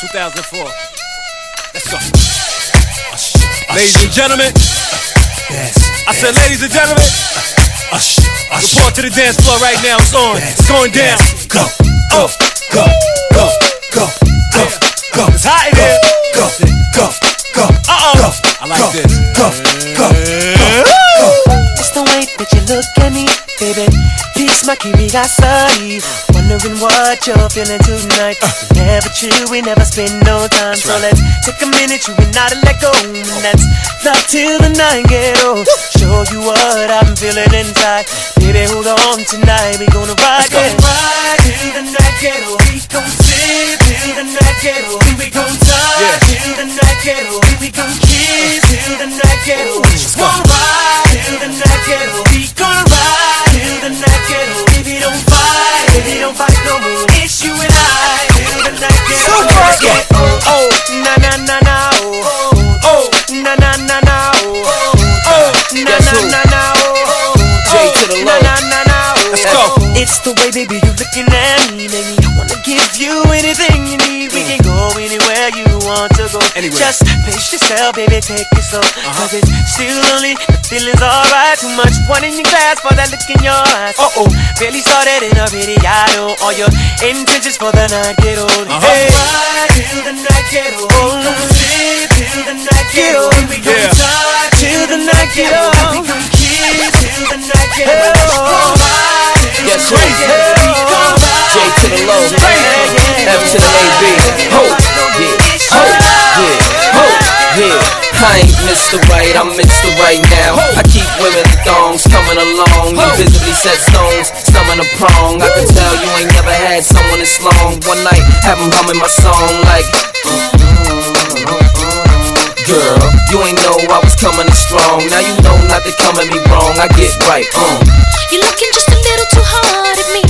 2004. Let's go. Ladies and gentlemen. I said, ladies and gentlemen. Report to the dance floor right now. It's on. It's going down. Go, go, go, go, go, go, go. It's hot in here. Go, go, go, Uh-oh. I like this. go, go, go. It's the way that you look at me, baby. Piques my curiosity. Wondering what you're feeling tonight. Never true, we never spend no time. So let's take a minute, you and I to let go. And that's love till the night get old. Show you what I'm feeling inside. Baby, hold on tonight. We gonna ride, yeah. Ride till the night get old. We gon' sing till the night get old. We gon' die till the night get old. We gon' kiss till the night get old. Wanna ride till the night get old. Don't fight no more. It's you and I the night get old. Super. Get old. Oh, na na na na. Oh, oh, na na na na. Oh, oh, na na na na. Oh, J to the na low. na na na. Oh, Let's go. It's the way, baby, You're looking at me, make me wanna give you anything you need. We can go anywhere want to go. Anywhere. Just pace yourself, baby, take it slow. Cause it's still only the feeling's alright. Too much one in your glass for that look in your eyes. Uh oh, barely started in a video. All your intentions for the night get old. Hey, ride till the night get old. We gon' live till the night get old. We Yeah. die till the night get old. We kiss till the night get old. J to the low, F to the AB. Ho, yeah. I ain't Mr. Right, I'm Mr. Right now. I keep women in thongs coming along. You visibly set stones, stomach a prong. I can tell you ain't never had someone this long. One night, have 'em humming my song like. Girl, you ain't know I was coming in strong. Now you know not to come at me wrong. I get right, uh. You're looking just a little too hard at me.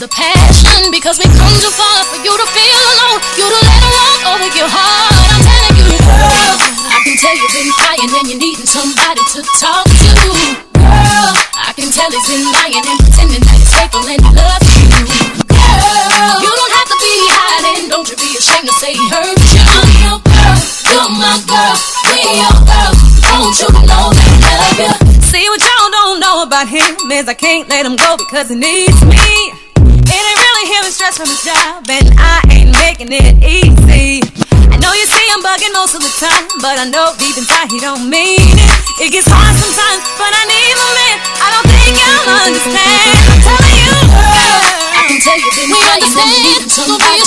The passion because we come too far for you to feel alone. You to let them walk over your heart. I'm telling you, girl. I can tell you've been crying and you're needing somebody to talk to. Girl, I can tell he's been lying and pretending that he's faithful and he loves you. Girl, you don't have to be hiding. Don't you be ashamed to say he hurt you. I'm your girl, you're my girl, we your girls. Don't you know that I love you? See what y'all don't know about him is I can't let him go because he needs me. But I know deep inside he don't mean it. It gets hard sometimes, but I need a man. I don't think you'll understand. I'm telling you, girl. I can tell you've been crying and you're needing somebody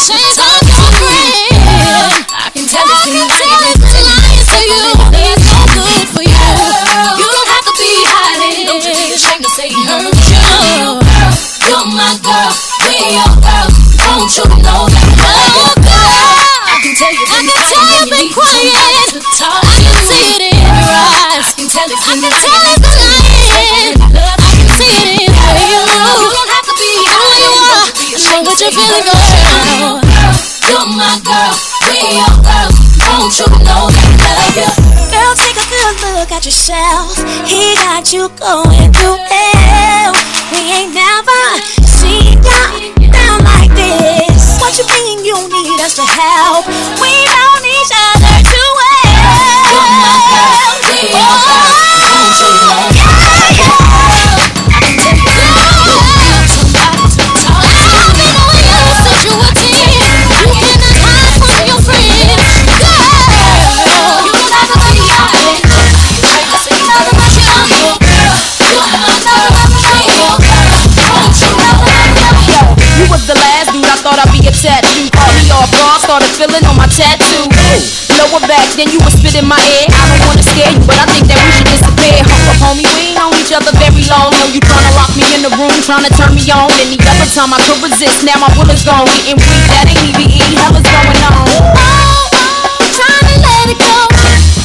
Then you would spit in my ear. I don't wanna scare you, but I think that we should disappear. Hold up, homie, we ain't known each other very long. Know you tryna lock me in the room, tryna turn me on. Any other time I could resist, now my bullet's gone. Getting weak, that ain't even E. Hell is going on. Oh, oh, Trying to let it go.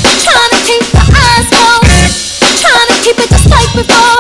Trying to keep my eyes closed. Trying to keep it just like before.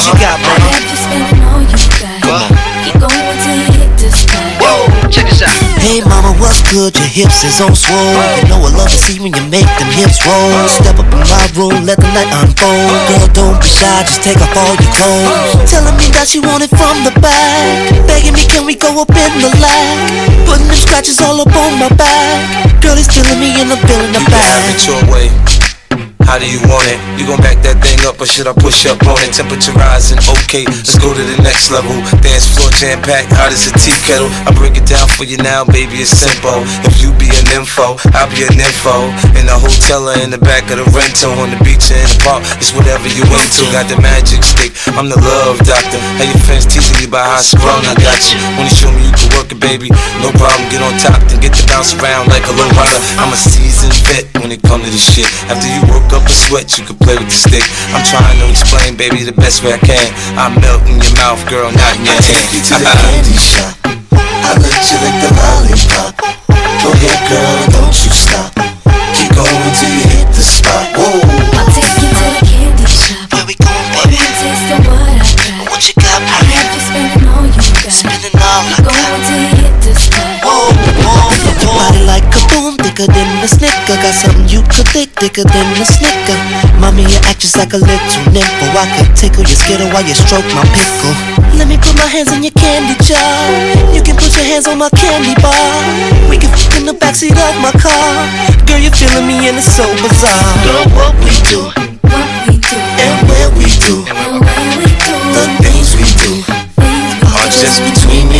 What you got, I mama? have spending all you got. Keep going till you hit the spot. Hey mama, what's good? Your hips is on swole. You know I love to see when you make them hips roll. Step up in my room, let the night unfold. Girl, don't be shy, just take off all your clothes. Telling me that you want it from the back. Begging me, can we go up in the lag? Putting them scratches all up on my back. Girl, it's killing me and I'm feeling the You can have back. it your way. How do you want it? You gon' back that thing up or should I push up on it? Temperature rising, okay, let's go to the next level. Dance floor jam packed, hot as a tea kettle. I break it down for you now, baby, it's simple. If you be an info, I'll be an info. In the hotel or in the back of the rental, on the beach or in the park, it's whatever you into. Got the magic stick, I'm the love doctor. How your friends teasing you about how I sprung, I got you. When you show me you can work it, baby, no problem. Get on top, then get to bounce around like a low rider. I'm a seasoned vet when it comes to this shit. After you work up a sweat, you can play with the stick. I'm trying to explain, baby, the best way I can. I melt in your mouth, girl, not in your I take you to the candy shop. I let you lick the lollipop. Go ahead, girl, don't you stop. Keep going till you hit the spot. Whoa. I'll take you to the candy shop. Where we going, I baby? want a taste of what I got. What you got, I baby? have you spending all you got. Spending all I Keep going till you hit the spot. Whoa, whoa, Your body like a boom, thicker than snicker. Got something you could lick, thicker than a snicker. Mommy, you act just like a little nympho. I could tickle your skittle while you stroke my pickle. Let me put my hands in your candy jar. You can put your hands on my candy bar. We can fuck in the backseat of my car. Girl, you're feeling me and it's so bizarre. Girl, what we do What we do, and where we do, and where we do, the things we do are just between me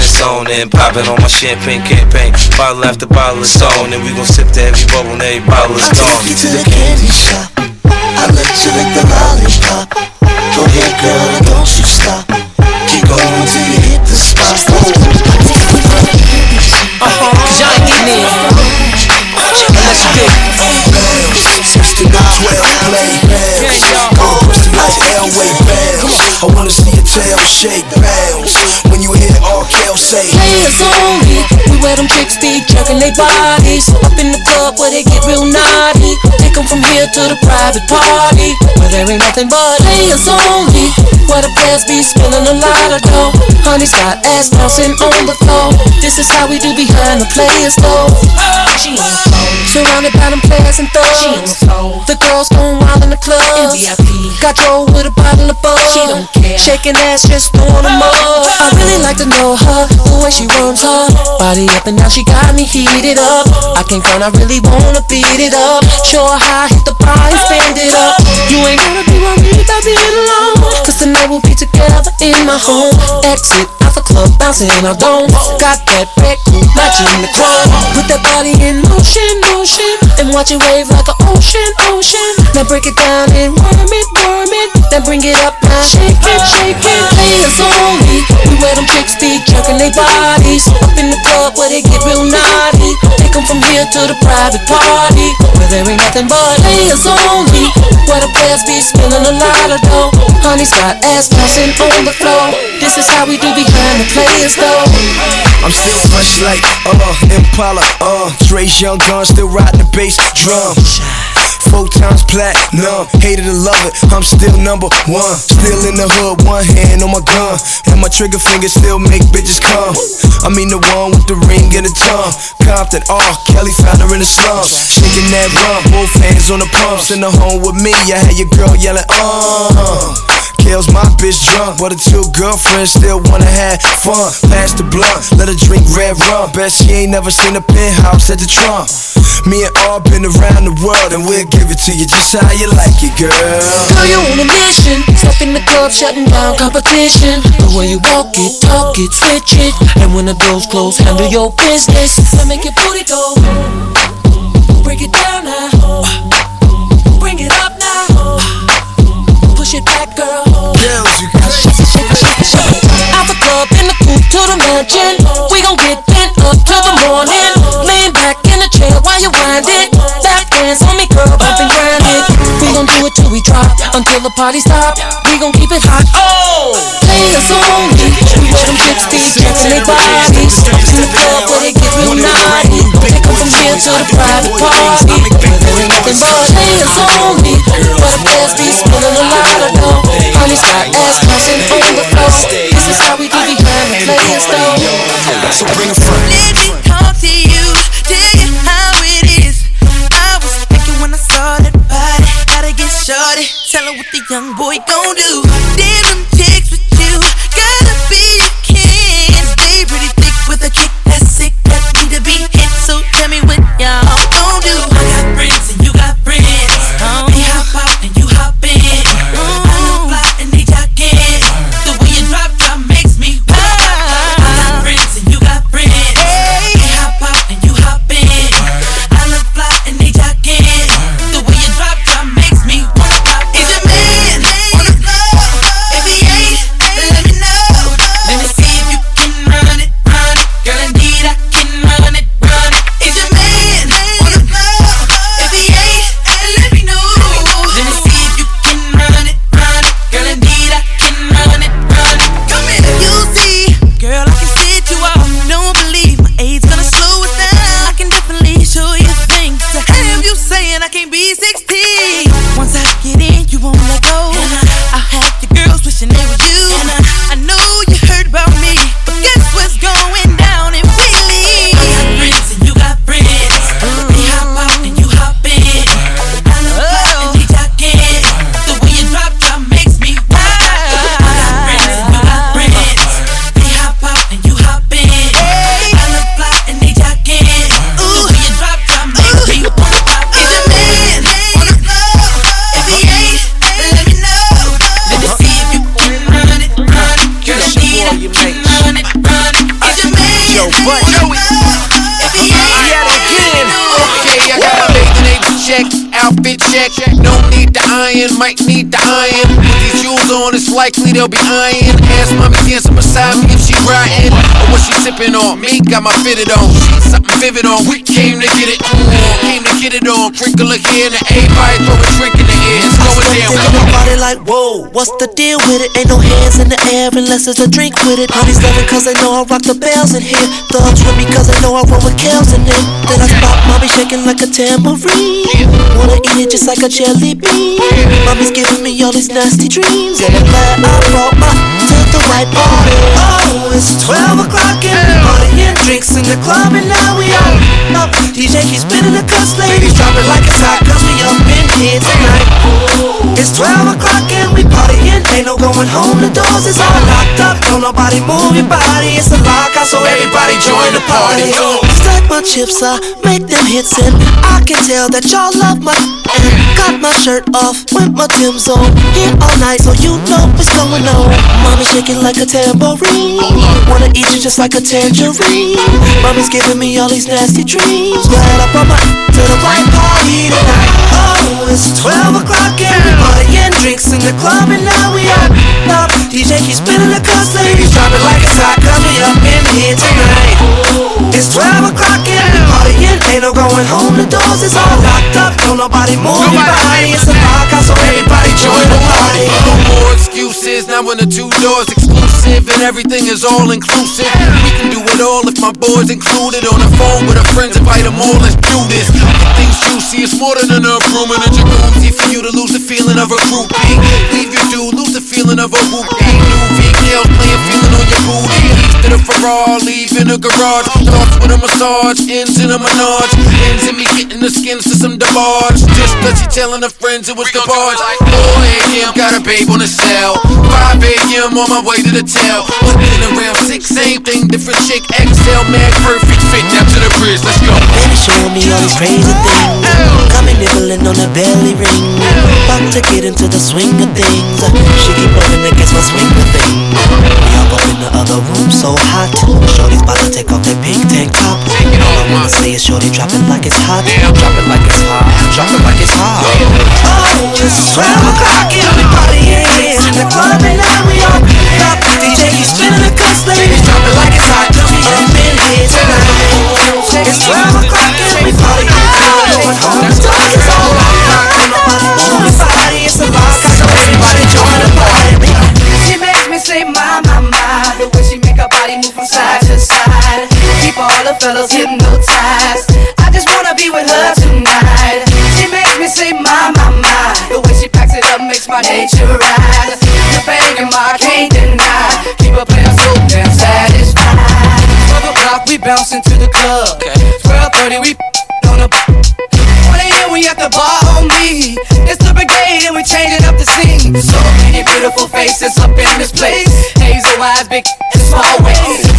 it's on and popping on my champagne campaign. Bottle after bottle is on, and we gon' sip to every bubble, and every bottle I gone. take you to the candy shop. I let you lick the lollipop. Go ahead, girl, their bodies. Up in the club where they get real naughty. Take 'em from here to the private party. Where there ain't nothing but players only. Where the players be spilling a lot of dough. Honey's got ass bouncing on the floor. This is how we do behind the players though. She on the phone. Surrounded by them players and thugs. She the girls going wild in the club. Got Joe with a bottle of bug. She don't care. Shaking ass, just throwing them up. Oh, oh. I really like to know her, the way she runs her body up and now She got me heated up. I can't front, I really wanna beat it up. Show her how I hit the bar and stand it up. You ain't gonna be worried about being alone. Cause tonight we'll be together in my home. Exit out the club, bouncing our dome. Got that red cool matching the chrome. Put that body in motion, motion. And watch it wave like an ocean, ocean. Now break it down and worm it, worm it. Then bring it up now. Shake it, shake it. Players only. We wear them chicks be jerking their bodies. Up in the club where they get real naughty. Take 'em from here to the private party. Where there ain't nothing but players only. Where the players be spilling a lot of dough. Honey's got ass bouncing on the floor. This is how we do behind the players though. I'm still fresh like, uh, Impala, uh, Dre's young gun, still riding the bass drum. Four times platinum, hated to love it, I'm still number one. Still in the hood, one hand on my gun, and my trigger finger still make bitches come. I mean the one with the ring and the tongue. Compton, R. Kelly found her in the slums, shaking that rump, both hands on the pumps. In the home with me, I had your girl yelling, uh. Kale's my bitch drunk, but her two girlfriends still wanna have fun. Pass the blunt, let her drink red rum. Bet she ain't never seen a penthouse at the Trump. Me and all been around the world, and we'll give it to you just how you like it, girl. Girl, you on a mission. Step in the club, shutting down competition. The way you walk it, talk it, switch it. And when the doors close, handle your business. Now make your booty go. Break it down now. Bring it up now. Push it back, girl. Girls, you got Out the club, in the coupe to the mansion. We gon' get bent up till the morning. Laying back in the chair while you wind it. Lap dance on me, girl, bump and grind it. We gon' do it till we drop, until the party stop. We gon' keep it hot. Oh, players only. We wear them be checking their bodies. In the club where they get real naughty. Take 'em from here to the private party. Ain't nothing but hands on me. But the best So bring a friend. Let me talk to you, tell you how it is. I was thinking when I saw that body, gotta get shorty. Tell her what the young boy gon' do. Might need to iron. With these jewels on, it's likely they'll be iron. Ask mommy dancing beside me if she riding or what she sipping on. Me got my fitted on, something vivid on. We came to get it came to get it on. Crinkle a here and everybody throw a drink in the air. It's going down. Come on. it like, whoa, what's the deal with it? Ain't no hands in the air unless there's a drink with it. Honey's loving cause they know I rock the bells in here. Thugs with me cause they know I roll with Kels in it. Then I spot mommy shaking like a tambourine. Wanna eat it just like a jelly bean. Mommy's giving me all these nasty dreams. And I'm glad I brought my the right party. Oh, it's 12 o'clock and we partying drinks in the club and now we out. Up, DJ keeps spinning the cuss, ladies drop it like a hot cause we up in here tonight. It's 12 o'clock and we partying, ain't no going home, the doors is all locked up. Don't nobody move your body, it's a lockout, so everybody join the party. Stack my chips, I make them hits and I can tell that y'all love my and got my shirt off with my Tim's on. Here all night, so you know what's going on. Mommy shaking like a tambourine, wanna eat you just like a tangerine. Mommy's giving me all these nasty dreams. Glad I brought my to the right party tonight. Oh, it's 12 o'clock and we partying drinks in the club and now we out. Up, DJ keeps spinning the cuss, ladies drop it like it's hot, cause we up in here tonight. It's 12 o'clock and we partying, ain't no going home, the doors is all locked up. Don't nobody move your body, it's a lockout, so everybody join the party. No more excuses, now when the two doors exclusive and everything is all inclusive. We can do it all if my boys included. On the phone with our friends, invite them all, let's do this. Get things juicy, it's more than enough room in a jacuzzi for you to lose the feeling of a groupie. Leave you do, lose the feeling of a whoopie. New Keys to the Ferrari, leave in the garage. Starts with a massage, ends in a menage. Ends in me getting the skins to some DeBarge. Just cause she telling her friends it was the barge. 4 a.m. got a babe on the cell. 5 a.m. on my way to the tail. But then around 6, same thing, different chick. XL, mad, perfect fit. Down to the bridge, let's go. Baby showing me all these crazy things. Got me nibbling on the belly ring. About to get into the swing of things. She keep running against my swing of thing. We in the other room so hot. Shorty's about to take off that pink tank top. All I wanna say is shorty drop it like it's hot. Drop it like it's hot. Oh, drop it like it's hot. Oh, it's 12 o'clock and we partying in the club and now we all up. DJ keeps spinning the cuss, ladies drop it like it's hot. We up in here tonight. It's 12 o'clock and we. Going home, the stars is all locked up. other fellas getting no ties. I just wanna be with her tonight. She makes me say, my, my, my. The way she packs it up makes my nature rise. The bang and my, can't deny. Keep her playing so damn satisfied. 12 o'clock, we bounce into the club. 12.30, we on the... When they we at the bar on me, it's the brigade and we changing up the scene. So many beautiful faces up in this place. Hazel eyes, big and small waist.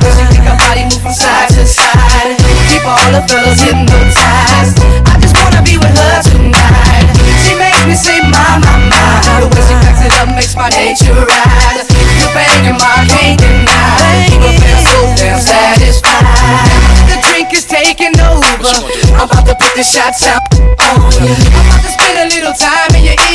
Way she make her body move from side to side. Keep all the fellas hypnotized. I just wanna be with her tonight. She makes me say my, my, my. The way she backs it up makes my nature rise. You're banging my can't deny. Keep feel so damn satisfied. The drink is taking over. I'm about to put the shots out on you. I'm about to spend a little time in your ear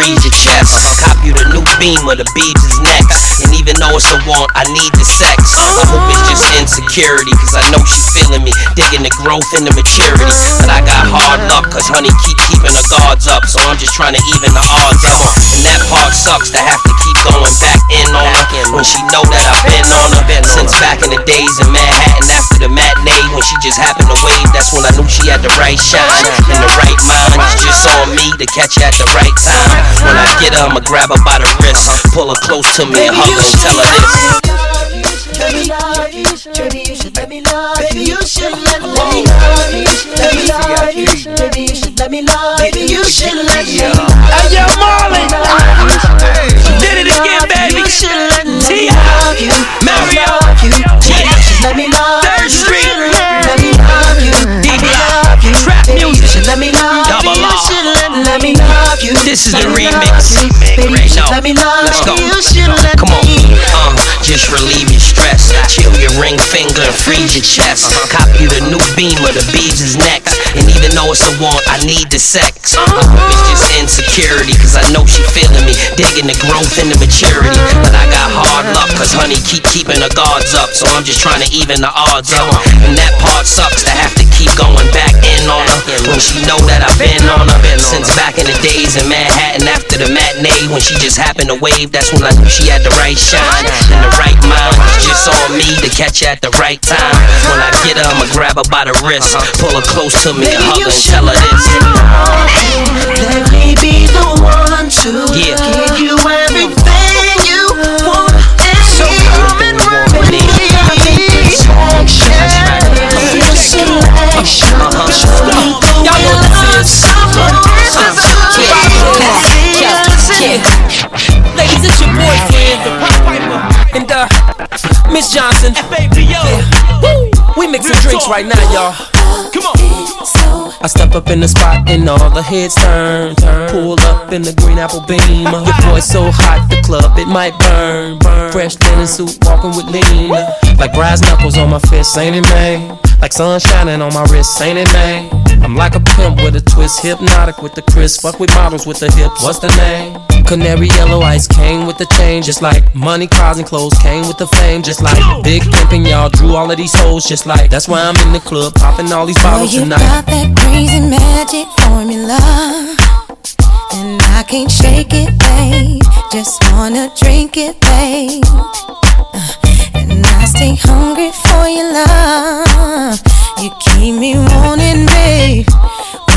freeze your chest. Cop you the new beam of the beads is next. And even though it's a want, I need the sex. I hope it's just insecurity, cause I know she feeling me. Digging the growth and the maturity. But I got hard luck, cause honey keep keeping her guards up. So I'm just trying to even the odds up. And that part sucks to have to keep going back in on her. When she know that I've been on her. Since back in the days in Manhattan after the matinee. When she just happened to wave, that's when I knew she had the right shine. And the right mind. It's just on me to catch her at the right time. When I get her, I'ma grab her by the wrist. Pull her close to me and hug her and tell her this. Baby, you. Should let me love you. Baby, you should let me love you. Should let me love you. Baby, you should let me love you. Baby, you should let me love you. Hey, yo, Marley. Did it again, baby. Tia, Mario, Let me love Third Let me love Double you. R. Let me love you. This is Let the remix. love you. Baby, you should let me love Let's go. you. Should let Come on. me. Uh, just relieve your stress. Chill your ring finger and freeze your chest. Cop you the new beam of the beads is next. And even though it's a want, I need the sex. I hope it's just insecurity, cause I know she feeling me. Digging the growth and the maturity. But I got hard luck, cause honey keep keeping her guards up. So I'm just trying to even the odds up. And that part sucks to have to keep going back in on her. When she know that I've been on her. Since back in the days in Manhattan after the matinee. When she just happened to wave, that's when I knew she had the right shine. And the right mind. It's just on me to catch her at the right time. When I get her, I'ma grab her by the wrist. Pull her close to me and hug her and tell her this. Let me be the one to Yeah. give you everything you want. And so come and run with me. Miss Johnson. Yeah. We mixing drinks right now, y'all. I step up in the spot and all the heads turn. turn. Pull up in the green apple beam. Your boy so hot, the club it might burn. Fresh linen suit, walking with lean. Like brass knuckles on my fist, ain't it, man? Like sun shining on my wrist, ain't it, man? I'm like a pimp with a twist, hypnotic with the crisp. Fuck with models with the hips. What's the name? Canary yellow ice came with the chain, just like money, cars, and clothes came with the fame, just like big pimping. Y'all drew all of these hoes, just like that's why I'm in the club popping all these bottles you tonight. Crazy magic formula, and I can't shake it, babe. Just wanna drink it, babe. Uh, and I stay hungry for your love. You keep me wanting, babe.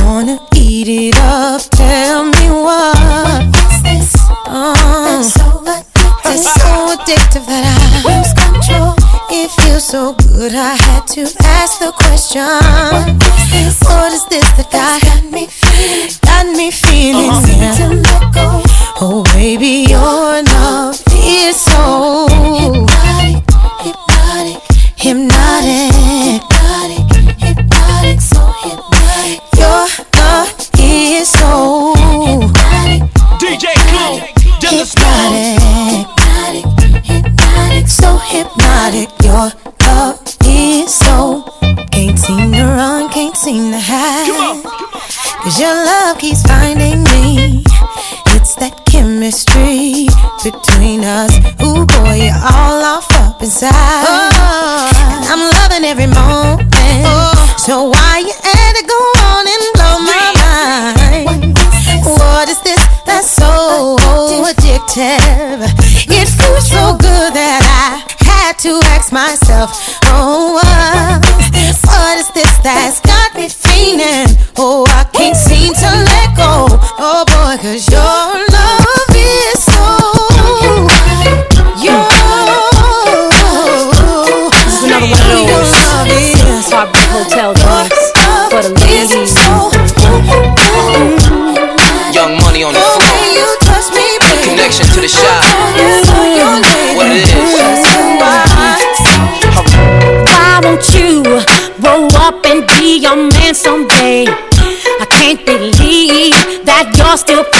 Wanna eat it up? Tell me what. What is this? Oh, That's so addictive. It's so addictive that I lose control. It feels so good, I had to ask the question. What is this What is this that got, got me feeling? Got me feeling uh-huh. yeah. to let go. Oh, baby, your love is so hypnotic, hypnotic, hypnotic, hypnotic, hypnotic, so hypnotic. Your love is so hypnotic. DJ Clue, Desert Storm hypnotic. Your love is so. Can't seem to run, can't seem to hide. Cause your love keeps finding me. It's that chemistry between us. Ooh, boy, you're all off up inside. Oh, I'm loving every moment. Oh, so why you had to go on and blow my mind? What is this that's so addicted? To ask myself, oh,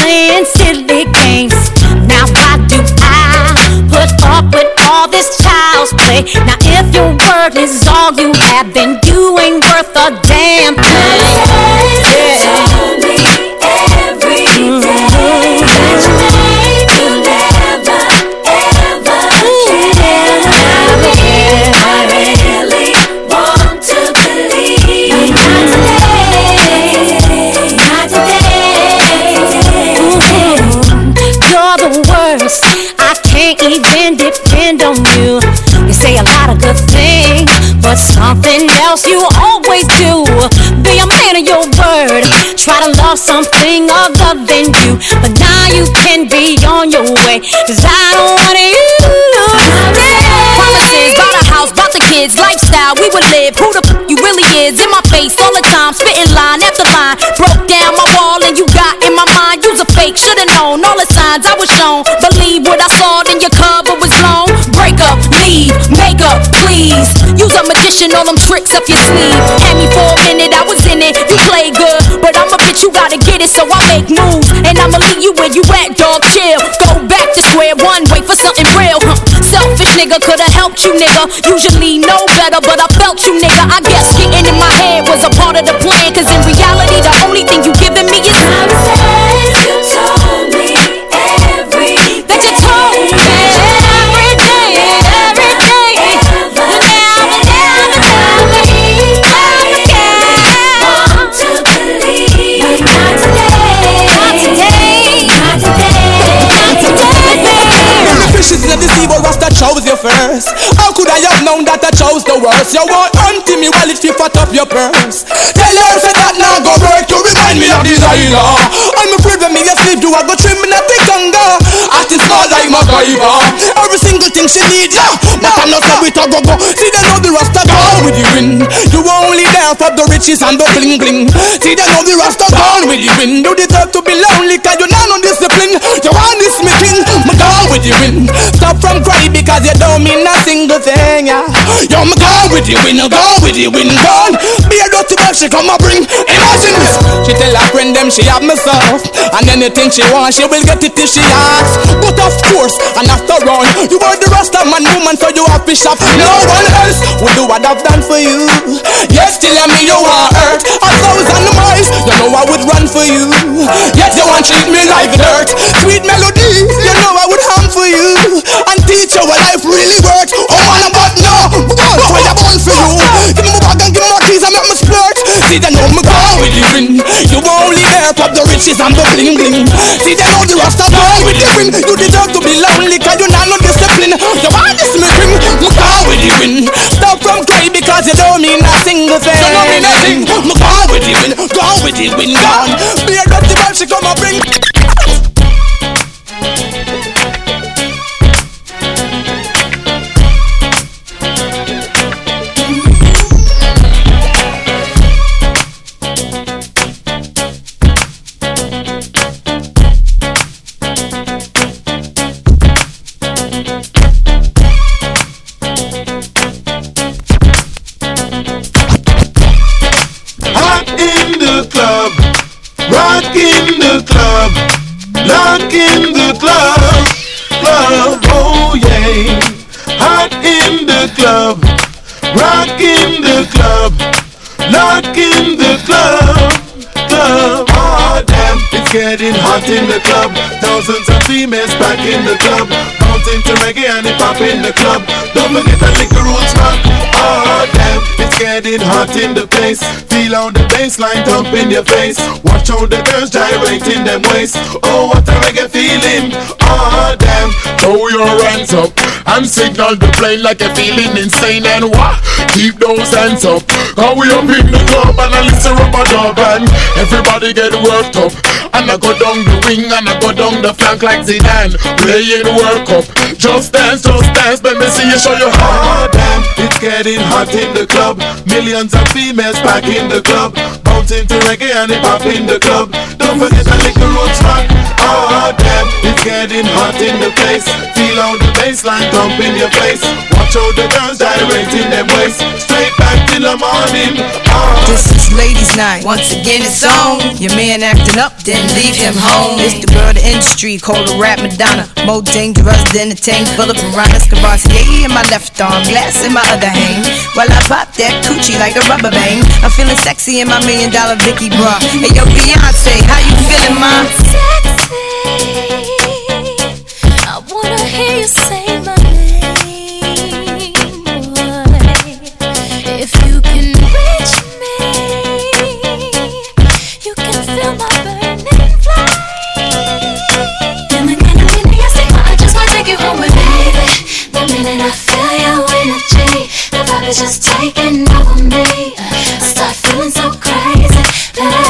playing silly games. Now why do I put up with all this child's play? Now if your word is all you have, then you ain't worth a damn thing. Something else you always do. Be a man of your word. Try to love something other than you. But now you can be on your way. Cause I don't want you. Promises, bought a house, bought the kids, lifestyle we would live. Who the f you really is in my face all the time, spitting line after line. Broke down my wall and you got in my mind. You's a fake, should've known all the signs I was shown. Believe what I saw, then your cover was blown. Break up, leave, please. Use a magician, all them tricks up your sleeve. Had me for a minute, I was in it. You play good, but I'm a bitch, you gotta get it, so I make moves. And I'ma leave you where you at, dog. Chill, go back to square one, wait for something real. Huh. Selfish nigga could've helped you, nigga. Usually know better, but I felt you, nigga. I guess getting in my head was a part of the plan. Cause in reality, the only thing you first. How could I have known that I chose the worst? You want hunting me while it fit fat up your purse. Tell her say that now go work to remind me of designer. I'm afraid when me a sleep, do I go trim me not take younger? Acting small like my MacGyver. Every single thing she needs, yeah. But I'm not with a go go. See they know the Rasta gone with the wind. You only there for the riches and the bling bling. See they know the Rasta gone with the wind. You deserve to be lonely 'cause you're not on discipline. With the wind. Stop from crying because you don't mean a single thing, yeah. Yo, me gone with the wind, gone with the wind, gone. Be a dirty bag, she come and bring. This. She tell her friend them she have myself, and anything she want, she will get it if she asks. But of course, and after all, you are the Rasta man woman, so you have to shop. No one else will do what I've done for you. Yes, still I me you are hurt. A thousand miles, you know I would run for you. Yet you want treat me like dirt. Sweet melody, you know I would for you. And teach you what life really works. Oh man, but no, born for you, born for you. Give me my bag and give me my keys and make me splurt. See they know me born with the wind. You only there for the riches and the bling bling. See they know the Rasta born with the wind. You deserve to be lonely 'cause you not no discipline. You want this me king, me born with the wind. Stop from cry because you don't mean a single thing. You don't mean nothing. Me born with the wind, gone with the wind, gone. Be a dirty man, she come and bring. Club, rock in the club, lock in the club, club. Oh damn, it's getting hot in the club. Thousands of females back in the club, bouncing to reggae and hip hop in the club. Don't forget the roots rock. Oh damn, getting hot in the place. Feel on the bassline thump in your face. Watch all the girls gyrating them waist. Oh, what a reggae feeling. Oh damn, Throw your hands up and signal the plane like you're feeling insane and what? Keep those hands up. Cause we up in the club and I listen up a dub and everybody get worked up. And I go down the wing and I go down the flank like Zidane. Playing work up. Just dance, just dance, let me see you show your ah, Oh heart. damn, it's getting hot in the club. Millions of females back in the club. Bouncing to reggae and hip hop in the club. Don't forget to lick the roots rock. Oh damn, it's getting hot in the place. Feel how the bassline thump in your face. Watch how the girls gyrating their waist. Straight back till the morning. Oh. This is ladies' night. Once again, it's on. Your man acting up, then leave him home. It's the girl of the industry, called a rap Madonna. More dangerous than a tank full of piranhas. Courvoisier in my left arm, glass in my other hand. While I pop that coochie like a rubber band. I'm feeling sexy in my million dollar Vicky bra. Hey, yo, Beyonce, how you feeling, ma? Sexy. I wanna hear you The minute I feel your energy, the vibe is just taking over me. I start feeling so crazy, babe.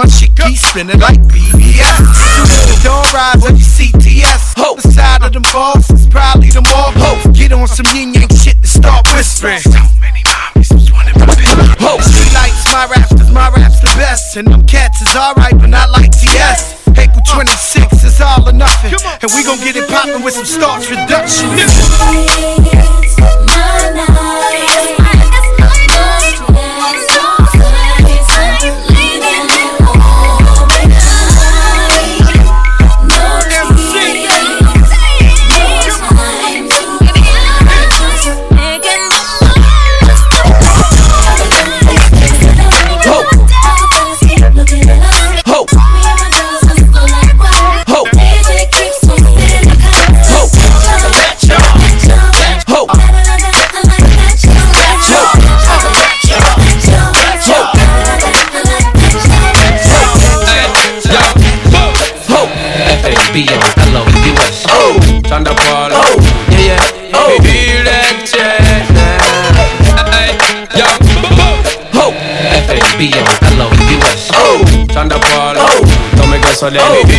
It chicken be spinning like that, best. And them cats is alright, but not like TS. April 26 is all or nothing. And we gon' get it poppin' with some Storch production. Don't make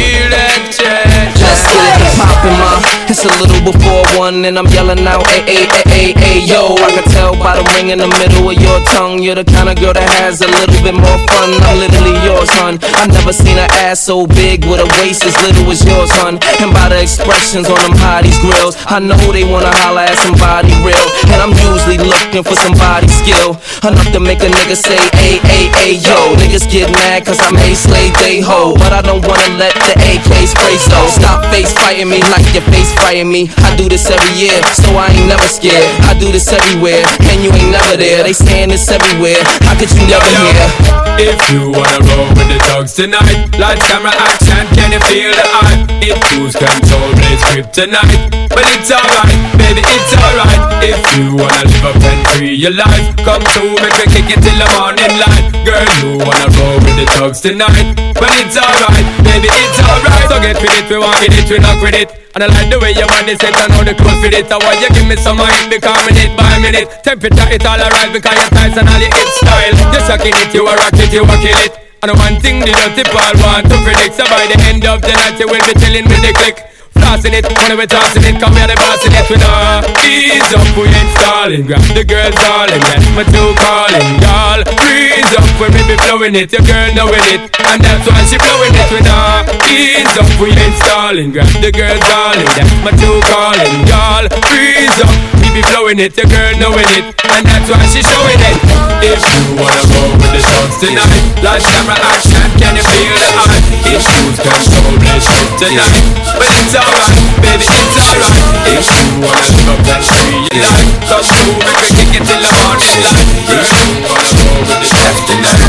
It's a little before one, and I'm yelling out, a a a a a yo. I can tell by the ring in the middle of your tongue, you're the kind of girl that has a little bit more fun. I'm literally yours, hun. I've never seen an ass so big with a waist as little as yours, hun. And by the expressions on them hotties grills, I know they wanna holla at somebody real. And I'm usually looking for somebody skill enough to make a nigga say, a a a yo. Niggas get mad cause I'm a slave, they ho. But I don't wanna let the AK spray so. Stop face fighting me like your face me. I do this every year, so I ain't never scared. I do this everywhere, and you ain't never there. They saying this everywhere. How could you never hear? If you wanna roll with the dogs tonight, lights, camera, action, you feel the hype? It lose control, blaze kryptonite, but it's alright, baby, it's alright. If you wanna live up and free your life, come through, make me kick it till the morning light. Girl, you wanna roll with the dogs tonight, but it's alright, baby, it's alright. So get with it, we want it, we knock with it. And I like the way your body set and how the clothes fit it. I want you give me some mind because minute by minute. Temperature it all alright because you're tight and all your hit style. You're sucking it, you are rock it, you are kill it. And one thing the dirty Paul want to predict. So by the end of the night you will be chilling with the click. Flossing it, when we tossing it, come here the bossing it, we know. Ease up, we ain't stalling, grab the girls darling, that's my two calling, y'all Freeze up, we be blowing it, your girl knowing it. And that's why she blowing it, we know. Ease up, we ain't stalling, grab the girls darling, that's my two calling, y'all Freeze up, we be blowing it, your girl knowing it. And that's why she showing it. If you wanna go with the shots tonight Lights, camera, action, can you feel the hype? If shoes control, let's shoot tonight. But it's alright, baby, it's alright If you wanna live up that free your life Come through, make me kick it till the morning light If you wanna go with the shots tonight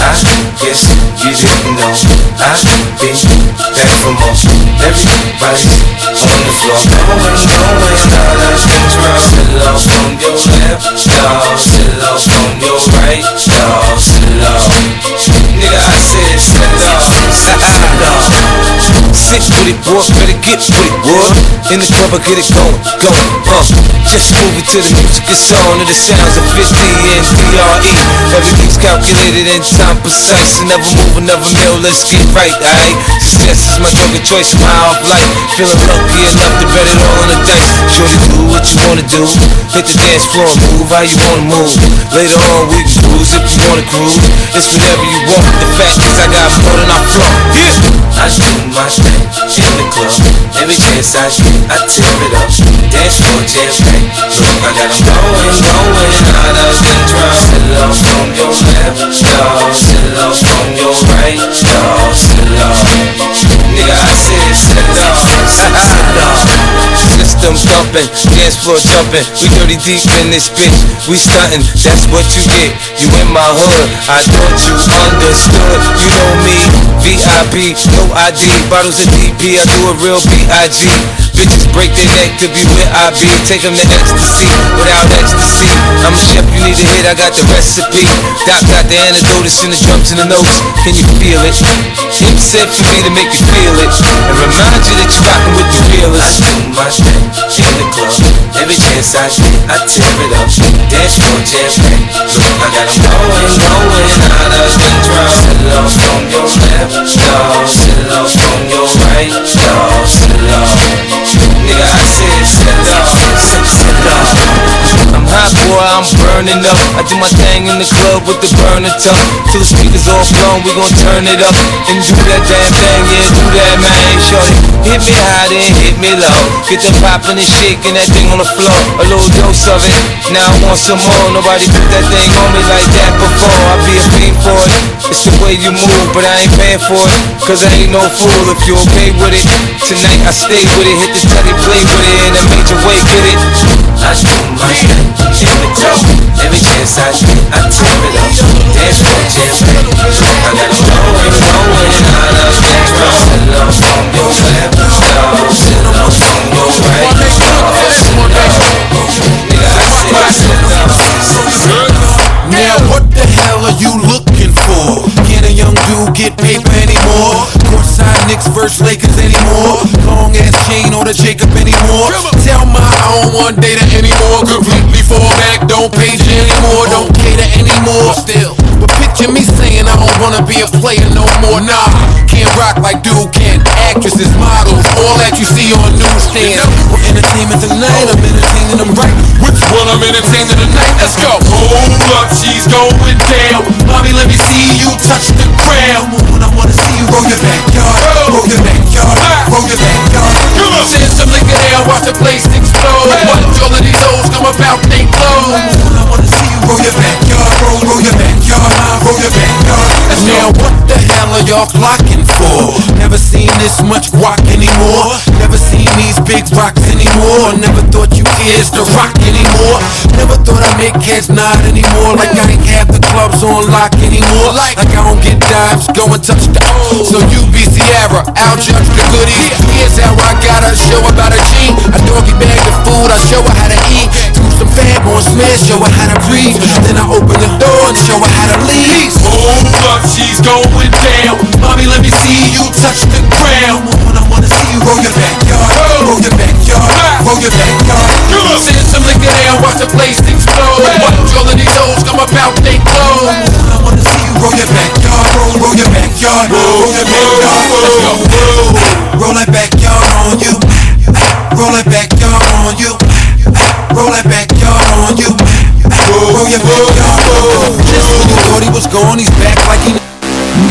I guess you know I've been back for more Everybody's on the floor Going, going, all the things wrong Sit off on your left, y'all Sit off on your right, y'all Off Nigga, I said sit off Sit with it, boy, better get with it, boy. In the club, I get it going, going, uh Just move it to the music, it's on To the sounds of 50 and DRE Everything's calculated in time precise. And never move another meal, let's get right, alright? Success is my drug of choice, my off life. Feeling lucky enough to bet it all on the dice Shorty, do what you wanna do. Hit the dance floor, move how you wanna move. Later on, we can cruise if you wanna cruise. It's whatever you want, the fact is I got more than I flaunt Yeah! I do my thing in the club Every chance I get, I tear it up Dance floor, jam packed Look, I got 'em going, going out of control. Sit off from your left, Sit off from your right, System thumping, dance floor jumping. We dirty deep in this bitch. We stunting, that's what you get. You in my hood, I thought you understood. You know me, VIP, no ID Bottles of DP, I do a real B.I.G. Bitches break their neck to be where I be Take them to ecstasy, without ecstasy I'm a chef, you need a hit, I got the recipe Doc got the antidote, it's in the drums and the notes Can you feel it? Him said for me to make you feel it And remind you that you're rocking with the realest I do my thing in the club Every chance I shit, I tear it up. Dance floor jam packed. Look, I got 'em going, going out of control. Slow from your left, slow, slow from your right, slow, slow. Nigga, I said slow, slow. I'm hot, boy, I'm burning up. I do my thing in the club with the burner. Till the speakers all blown, we gon' turn it up and do that damn thing, yeah, do that, man. Shorty, hit me high, then hit me low. Get the poppin' and shaking that thing on the floor. A little dose of it, now I want some more. Nobody put that thing on me like that before. I be a fiend for it. It's the way you move, but I ain't paying for it. Cause I ain't no fool if you okay with it. Tonight I stay with it, hit the telly, play with it in a major way, get it. I do my thing, in the club. Every chance I get, I tear it up. Dance floor jam packed. I got it going, going out of control. Slow from your left, slow, slow from your right. Nigga, I said slow. Now what the hell are you looking for? Can a young dude get paper anymore? Courtside Knicks versus Lakers anymore? Long ass chain or the Jacob anymore? Tell my I don't want data anymore. Completely fall back, don't page you anymore, don't cater anymore. Still, but picture me saying I don't wanna be a player no more. Nah, can't rock like dude can. Actresses, models, all that you see on newsstands. Entertainment tonight, I'm entertaining them right. Which one I'm entertaining tonight? Let's go. Hold up, she's going down. Mommy, let me see you touch the ground. When I wanna see you roll your backyard, roll your backyard, roll your backyard. Send some liquor down, watch the place explode. Watch all of these hoes come about they clothes. When I wanna see you roll your backyard, roll, roll your backyard, roll your backyard. Now what the hell are y'all clocking for? Never seen this much guac anymore. Never seen these big rocks anymore. Never thought you is the rock anymore. Never thought I'd make heads nod anymore. Like I ain't have the clubs on lock anymore. Like I don't get dimes, go and touch the O. So you be Sierra, I'll judge the goodies. Here's how I got a show about a G. I doggy bag of food, I show her how to eat. Do some fab on smash, show her how to breathe. Then I open the door and show her how to leave. Hold up, she's going down. Mommy, let me see you touch the ground. When I wanna see you roll your backyard, roll your backyard, roll your backyard. Send some liquor down, watch the place explode. Watch all of these hoes come about they clothes. I wanna see you roll your backyard, roll, roll your backyard, roll your backyard. Let's go. Roll that backyard on you. Roll that backyard on you. Roll that backyard on you. Roll your backyard. Just when you thought he was gone, he's back like he.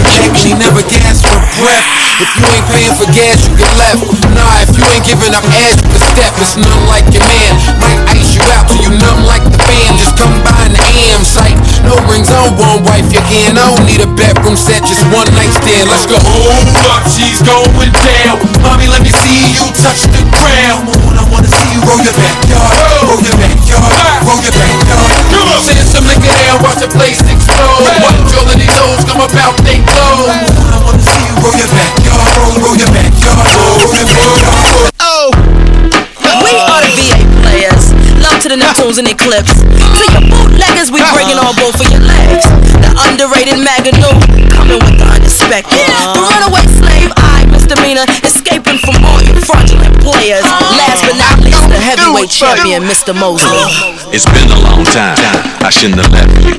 Back and he never gasped for breath. If you ain't paying for gas, you get left. Nah, if you ain't giving up ass, you can step. It's none like your man. Out till you numb like the fan. Just come by in the AM site. No rings, I don't want wife again. I don't need a bedroom set, just one night stand. Let's go. Oh, Hold up, she's going down. Mommy, let me see you touch the ground. When I wanna see you roll your backyard, roll your backyard, ah. roll your backyard. Come on. Send some liquor down, watch the place explode. Watch all of these hoes come about they clothes. When I wanna see you roll your backyard, roll, roll your backyard, roll your backyard. To the Neptunes and Clipse. To your bootleggers, we bringing on both of your legs. The underrated Magoo, coming with the unexpected. The runaway slave, I misdemeanor, escaping from all your fraudulent players. Last but not least, the heavyweight champion, Mr. Mosley. It's been a long time. I shouldn't have left you.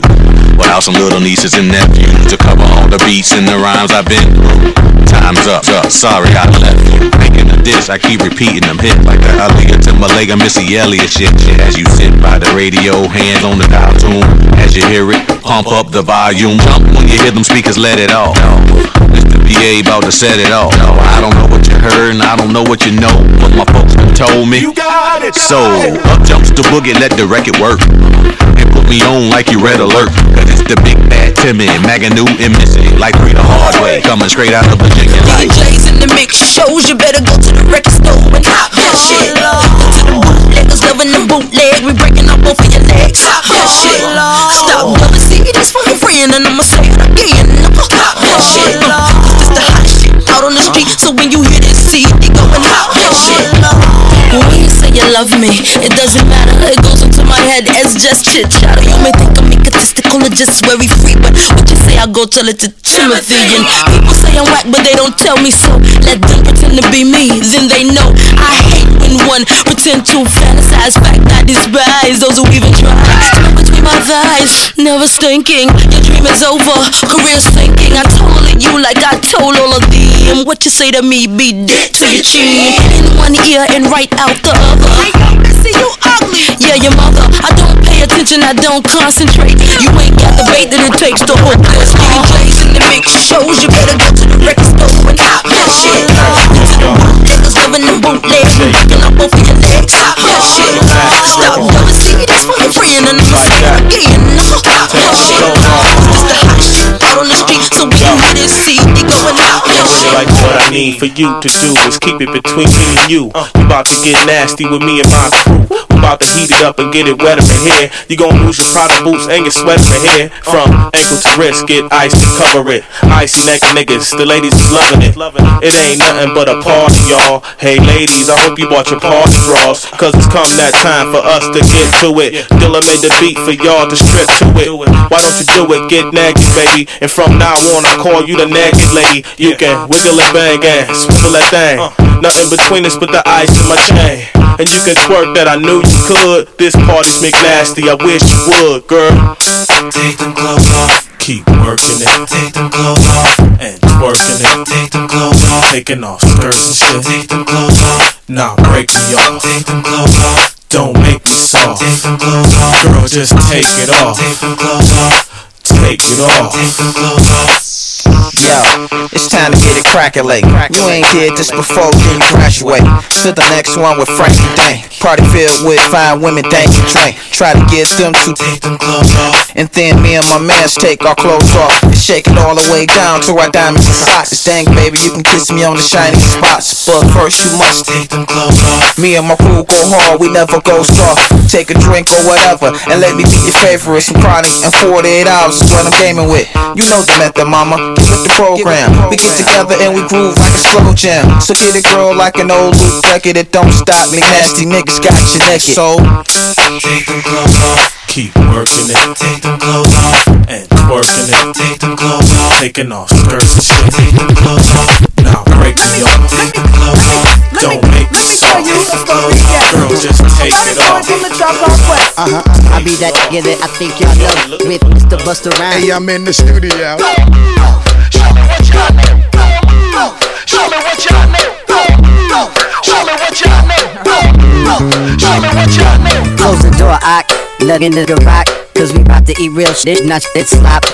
Without some little nieces and nephews to cover all the beats and the rhymes I've been through. Time's up. Sorry I left you. Making a dish, I keep repeating them hits like the Aaliyah to Malega Missy Elliott shit. As you sit by the radio, hands on the dial tune. As you hear it, pump up the volume. Jump when you hear them speakers, let it off. Mr. PA about to set it off. I don't know what you heard and I don't know what you know, but my folks told me. You got it. So up jumps the boogie, let the record work. And me on like you red alert. Cause it's the big bad Timmy, Magoo and Missy. Like three the hard way, coming straight out of Virginia. Like DJs in the mix, shows you better go to the record store and hop that shit. To the bootleggers loving the bootleg, we breaking up both of your legs. Hop that shit. Stop double C, this for my friend, and I'ma say it again. Hop that shit. This the hot shit out on the street, so when you hear this CD, going hop that shit. When you say you love me, it doesn't matter. It goes into my head as just chit chatter. You may think I'm egotistical or just very free, but what you say, I go tell it to Timothy. And people say I'm whack, but they don't tell me so. Let them pretend to be me, then they know I hate when one pretend to fantasize. Fact is despise those who even try. Stomach between my thighs, never stinking. Your dream is over, career sinking. I told you like I told all of What you say to me, be dead to your chin. In one ear and right out the other. See you ugly. Yeah, your mother. I don't pay attention, I don't concentrate. You ain't got the bait that it takes to hook this. DJs in the mix shows, you better go to the record store and cop that shit. Niggas living in bootlegs, picking up both of your legs. Cop that shit. Stop, never see that's for your friend, and I'ma say it again. Cop that shit. It's the hot shit out on the street, so we can it, see it going out. That shit. Like what I need for you to do is keep it between me and you. You about to get nasty with me and my We about to heat it up and get it wetter in here. You gon' lose your Prada boots and your sweater in here. From ankle to wrist, get ice to cover it. Icy neck niggas, the ladies is loving it. It ain't nothing but a party, y'all. Hey ladies, I hope you bought your party drawers. Cause it's come that time for us to get to it. Dilla made the beat for y'all to strip to it. Why don't you do it? Get naggy, baby. And from now on, I call you the naggy lady. You can wiggle it, bang, and swivel that thing. Nothing between us but the ice in my chain. And you can twerk that I knew you could. This party's McNasty, I wish you would, girl. Take them clothes off. Keep working it. Take them clothes off. And twerking it. Take them clothes off. Taking off skirts and shit. Take them clothes off. Nah, break me off. Take them clothes off. Don't make me soft. Take them clothes off. Girl, just take it off. Take them clothes off. Take it off. Take them clothes off. Yo, it's time to get it crackin', crackalate. You ain't did this before, you graduate. To the next one with Frankie Dang. Party filled with fine women, thank you, drink. Try to get them to take them clothes off. And then me and my mans take our clothes off. And shake it all the way down to our diamonds and socks. Dang, baby, you can kiss me on the shiny spots. But first, you must take them clothes off. Me and my crew go hard, we never go soft. Take a drink or whatever, and let me be your favorite. Some chronic and 48 hours is what I'm gaming with. You know the method, mama. Get with the program. We get together and we groove like a slow jam. So get it, girl, like an old loop record. It don't stop me. Nasty niggas got you naked. So take them clothes off. Keep working it. Take them clothes off. And working it. Take them clothes off. Taking off skirts and shit. Take them clothes off. Now break me off. Take them clothes off. Don't make me soft. Girl, just take it off. Uh huh. I be that nigga that I think y'all know with Mr. Busta Rhymes. Hey, I'm in the studio. Close the door, I look in the rock. Cause we about to eat real shit, not shit slop.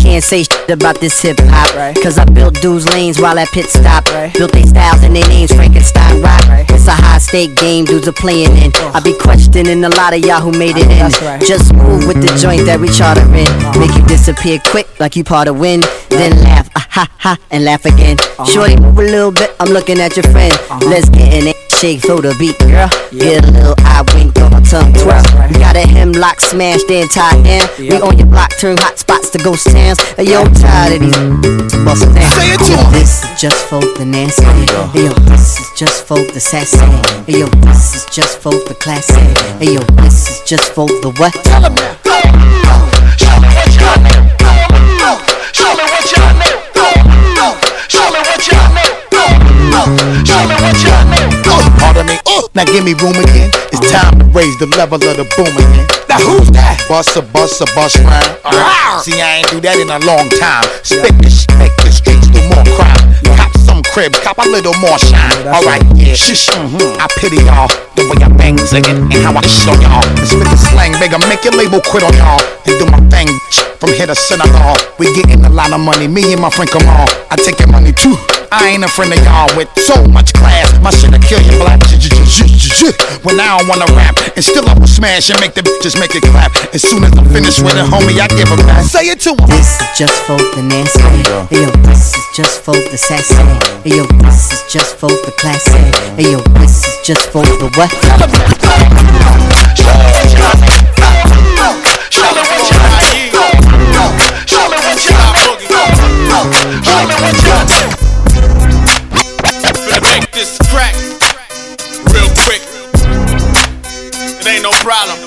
Can't say shit about this hip hop. Cause I built dudes lanes while at pit stop. Built they styles and they names Frankenstein rock. It's a high stake game dudes are playing in. Oh. I be questioning a lot of y'all who made it in. Just move with the joint that we charter in. Uh-huh. Make you disappear quick like you part of wind. Then uh-huh. laugh, ah, ha ha, and laugh again. Uh-huh. Shorty, move a little bit, I'm looking at your friend. Let's get in it. Shake for the beat, girl. Get a little eye wink on my tongue twirl. We got a hemlock smashed in. We on your block, turn hot spots to ghost towns. Yo, I'm tired of these bustin' down. Say it to Yo. This is just for the nasty. Hey, yo, this is just for the sassy. Hey, yo, this is just for the classy. Hey, yo, this is just for the what? Now give me room again. It's time to raise the level of the boom again. Now who's that? Busta, busta, bust rhyme. See, I ain't do that in a long time. Spit the shit, make the streets do more crime. Cop some crib, cop a little more shine. Alright, yeah, shush. Mm-hmm. I pity y'all. The way I bang singing and how I shit on y'all. Spit the slang, bigger, make your label quit on y'all. And do my thing from here to Senegal. We getting a lot of money, me and my friend Kamal. I take your money too. I ain't a friend of y'all with so much class. My shit'll kill you black. When I wanna rap, and still I will smash and make the bitches make it clap. As soon as I'm finished with it, homie, I give 'em back. Say it to 'em. This is just for the nasty. Hey, yo, this is just for the sassy. Hey, yo, this is just for the classy. Hey, yo, this is just for the what? Finna make this crack real quick. It ain't no problem.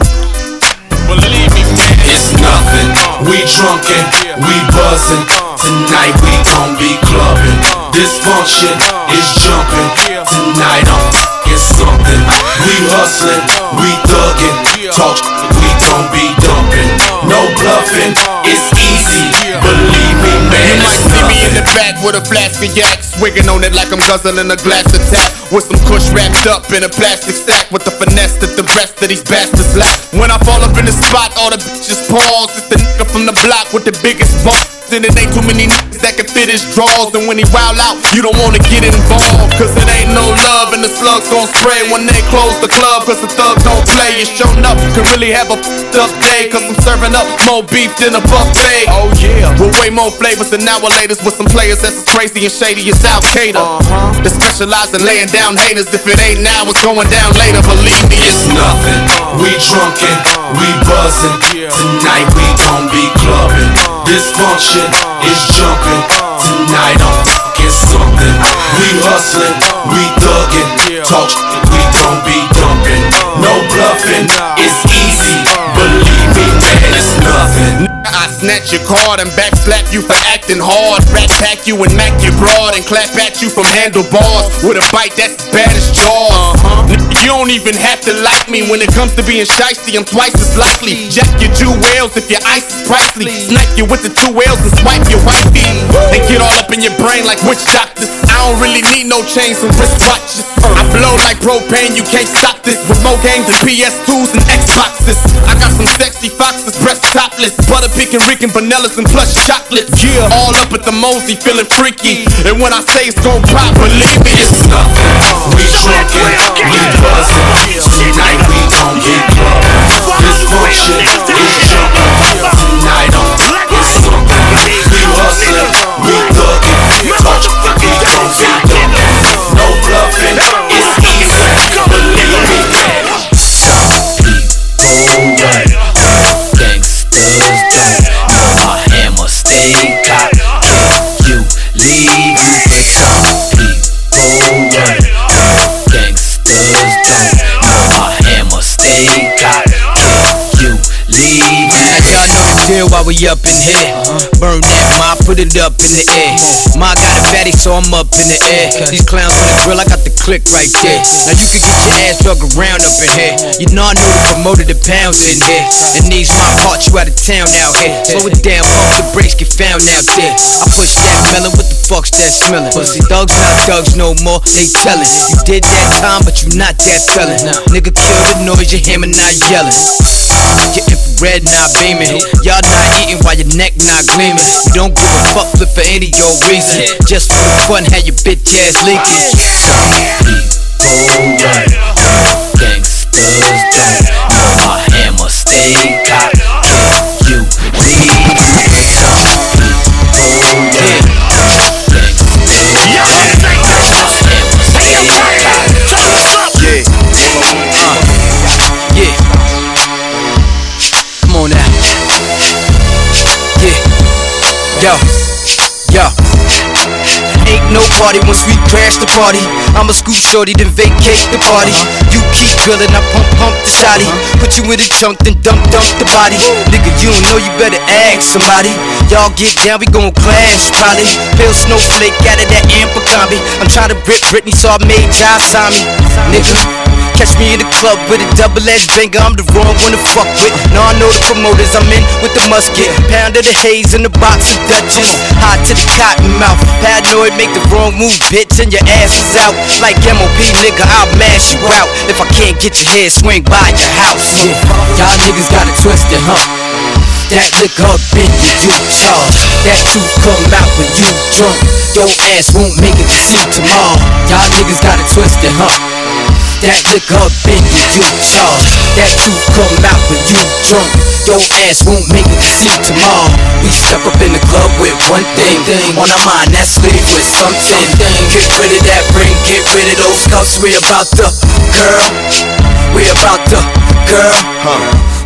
Believe me, man. It's nothing. We drunken, we buzzing. Tonight we gon' be clubbing. Dysfunction is jumping. Tonight I'm something. We hustling, we thugging. Talk, we gon' be dumping. No bluffing, it's easy. Believe me, man. You might see me in the back with a flask of yak, swigging on it like I'm guzzling a glass of tap. With some kush wrapped up in a plastic sack, with the finesse that the rest of these bastards lack. When I fall up in the spot, all the bitches pause. It's the nigga from the block with the biggest balls. And it ain't too many niggas that can fit his drawers. And when he wild out, you don't wanna get involved. Cause it ain't no love, and the slugs gon' spray when they close the club. Cause the thugs don't play. And showing up can really have a fucked up day. Cause I'm serving up more beef than a buffet. Oh yeah. With way more flavors than our latest. With some players that's as crazy and shady as Al Qaeda. Uh-huh. That specialize in laying down haters. If it ain't now, it's going down later. Believe me, It's nothing. We drunken, we buzzing. Tonight we gon' be clubbing. Dysfunction is jumping. Tonight I'm fucking something. We hustling, we thugging. Talk, we gon' be dumping. No bluffing, it's easy. Believe me, it's nothing. I snatch your card and backslap you for acting hard. Rat pack you and mac your broad and clap at you from handlebars with a bite that's as bad as jaws. You don't even have to like me when it comes to being shiesty. I'm twice as likely. Jack your jewels if your ice is pricely. Snipe you with the two whales and swipe your wifey. They get all up in your brain like witch doctors. I don't really need no chains and wristwatches. I blow like propane, you can't stop this. Remote games and PS2s and Xboxes. I got some sexy foxes, breast topless. Butter pecan, Rican, vanillas, and plush chocolates. Yeah, all up at the Mosey, feeling freaky. And when I say it's gon' pop, believe me, it's nothing. We drunken, we buzzing. Tonight we gon' get clubbing. Dysfunction is jumping. Tonight I'm something. We hustling, we while we up in here. Burn that mop, put it up in the air. Ma got a fatty, so I'm up in the air. These clowns on the grill, I got the click right there. Now you can get your ass drug around up in here. You know I know the promoter, the pounds in here. And these my caught you out of town out here. Slow it down, pump the brakes, get found out there. I push that melon, what the fuck's that smelling? Pussy thugs not thugs no more, they tellin'. You did that time, but you not that felon. Nigga kill the noise, your hammer not yelling. Your infrared not beaming. Y'all not eating while your neck not gleaming. We don't give a fuck flip for any old reason. Just for the fun, have your bitch ass leaking. People run, gangsters don't. Know my hammer stay party once we crash the party. I'ma scoop shorty, then vacate the party. You keep drilling, I pump pump the shotty. Put you in a chunk, then dump dump the body. Nigga, you don't know, you better ask somebody. Y'all get down, we gon' clash probably. Pale snowflake out of that amper combi. I'm tryna rip Britney, so I made sign me. Nigga. Catch me in the club with a double-edged banger, I'm the wrong one to fuck with. Now I know the promoters, I'm in with the musket. Pound of the haze in the box of Dutchess. Hot to the cotton mouth. Paranoid, make the wrong move, bitch, and your ass is out. Like MOP, nigga, I'll mash you out. If I can't get your head, swing by your house. Yeah, y'all niggas got it twisted, huh? That liquor up in you, you. That truth come out when you drunk. Your ass won't make it to see tomorrow. Y'all niggas got it twisted, huh? That liquor up in you, charge. That truth come out when you drunk. Your ass won't make it to see tomorrow. We step up in the club with one thing, thing on our mind. That's leave with something. Thing. Get rid of that ring, get rid of those cuffs. We about the girl. We about the girl.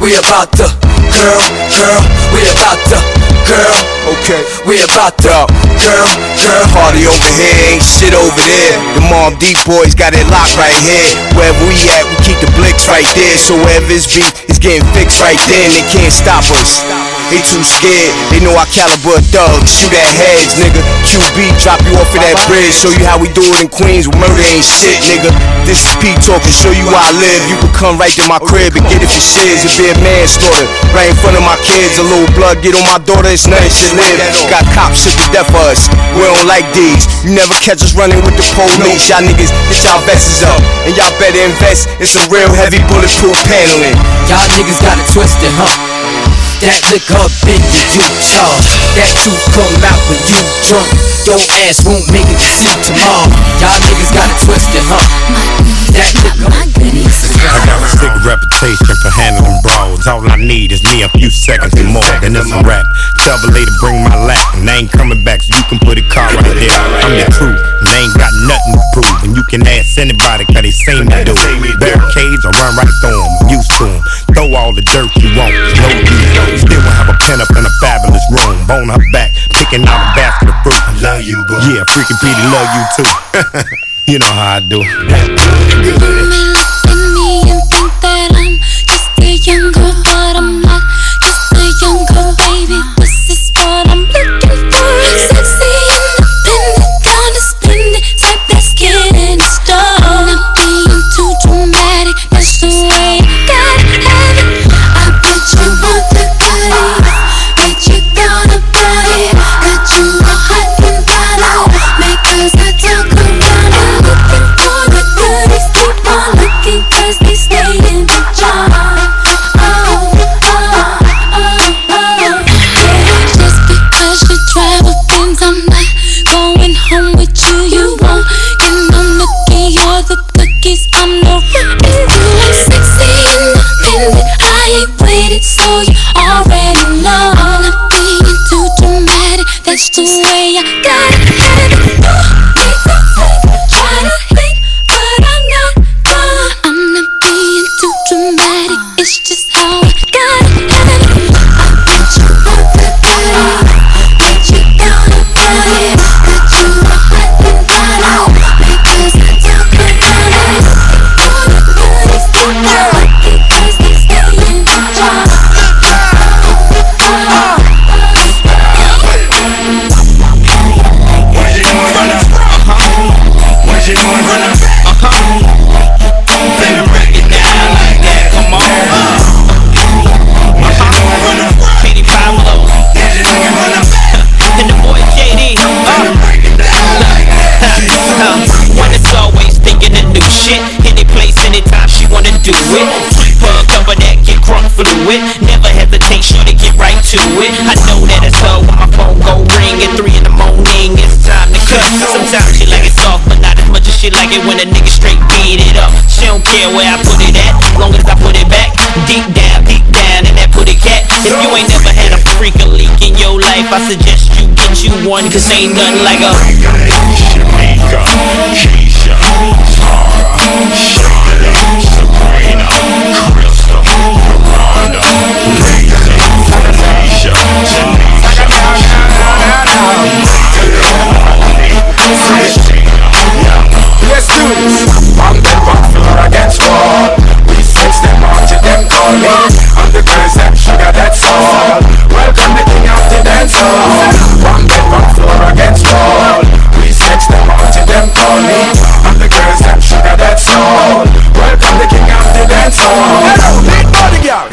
We about the girl, girl. We about the girl. Okay. We about to girl, girl. Party over here, ain't shit over there. The Mobb Deep boys got it locked right here. Wherever we at, we keep the blicks right there. So wherever it's beef, it's getting fixed right then. they can't stop us. they too scared. They know our caliber thugs, shoot at heads, nigga. QB drop you off of that bridge, show you how we do it in Queens. Where murder ain't shit, nigga. This is P talking, show you where I live. You can come right to my crib and get it for shiz. It be a manslaughter right in front of my kids. A little blood get on my daughter, it's nothing shit live. Got cops shit to death for us. We don't like these. You never catch us running with the police. Y'all niggas get y'all vests up, and y'all better invest in some real heavy bulletproof paneling. Y'all niggas got it twisted, huh? That liquor up in you, you charge. That truth come out when you drunk. Your ass won't make it to see tomorrow. Y'all niggas got it twisted, huh? That liquor. I got a sick reputation for handling brawls. All I need is me a few seconds and more, then it's a rap. Tell the lady bring my lap, and they ain't coming back, so you can put a car right there. I'm the truth, and they ain't got nothing to prove. And you can ask anybody, cause they seen me do it. Barricades, I run right through them, I'm used to them. Throw all the dirt you want, no use. Still will have a pen up in a fabulous room. Bone her back, picking out a basket of fruit. I love you, boo. Yeah, freaking Petey love you too. you know how I do. You look at me and think that I'm just a young girl, Never hesitate, sure to get right to it. I know that it's her when my phone go ring at three in the morning. It's time to cut. Sometimes she like it soft, but not as much as she like it when a nigga straight beat it up. She don't care where I put it at, long as I put it back. Deep down, deep down in that putty cat. If you ain't never had a freak a leak in your life, I suggest you get you one, cause ain't nothing like a. Let's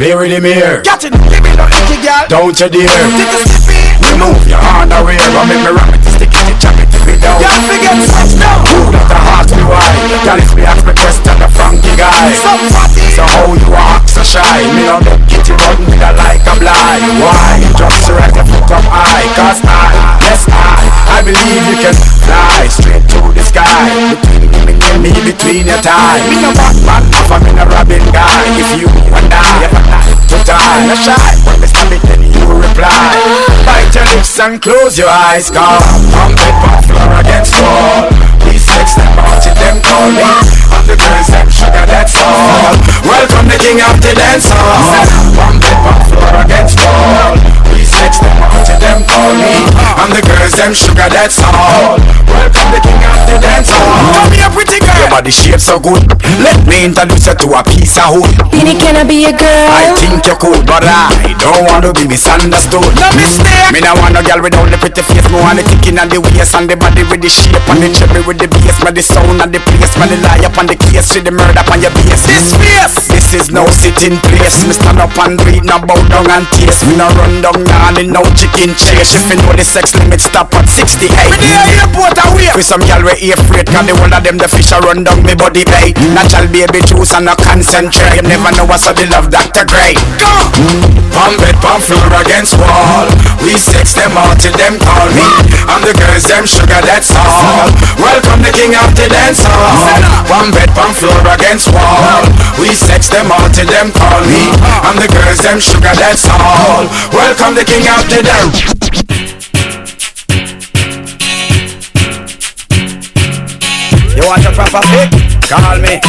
Clear the mirror. Got it, give me no girl. Don't you dare. Take a step in. Remove your hand away. Run me, me ram it, stick it, chop it, tip it down. Y'all forget switch now. Who that the heart be wide? Y'all if me ask me question the funky guy. So how you act so shy? Me no make it you run me like a blind. Why? Just right your foot up high. Cause I, yes I, I believe you can fly straight to the sky. Between me and me, between your time. Me no Batman, a me no Robin guy. If you and I ever like to die, no shy. Me then you reply. Bite your lips and close your eyes, come bed, but floor against wall. We sex them out, them call me. And the girls them sugar, that's all. Welcome the king of the dance hall. Bed, but floor against wall. Sex them out, them call me. And the girls them sugar, that's all. Welcome the king of the dance hall. Come here, pretty girl. Your body shape so good. Let me introduce you to a piece of wood. Beenie, can I be your girl? I think you could, but I don't want to be misunderstood. No mistake. Me no want no girl without the pretty face. Me want the ticking and the waist and the body with the shape and the cherry with the bass. Me the sound and the place. Me the lie up on the case with the murder on your base. This face. This is no sitting place. Me stand up and breathe, no bow down and taste. Me no run down now and no chicken chase. If you know the sex limit stop at 68. Me the airport away. For some girl we afraid, cause the one of them the fish a run down me body bay. Natural baby juice and no concentrate. You never know what's up the love Dr. Gray. Go. Palm bed, palm floor against wall. We sex them all till them call me. I'm the girls, them sugar, that's all. Welcome the king of the dance hall. Palm bed, palm floor against wall. We sex them all till them call me. I'm the girls, them sugar, that's all. Welcome the king of the dance. You want a proper fix? Call me.